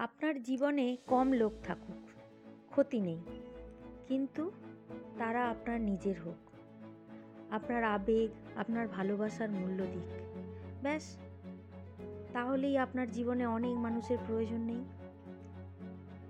আপনার জীবনে কম লোক থাকুক, ক্ষতি নেই। কিন্তু তারা আপনার নিজের হোক। আপনার আবেগ, আপনার ভালোবাসার মূল্য দিক। ব্যাস, তাহলেই আপনার জীবনে অনেক মানুষের প্রয়োজন নেই।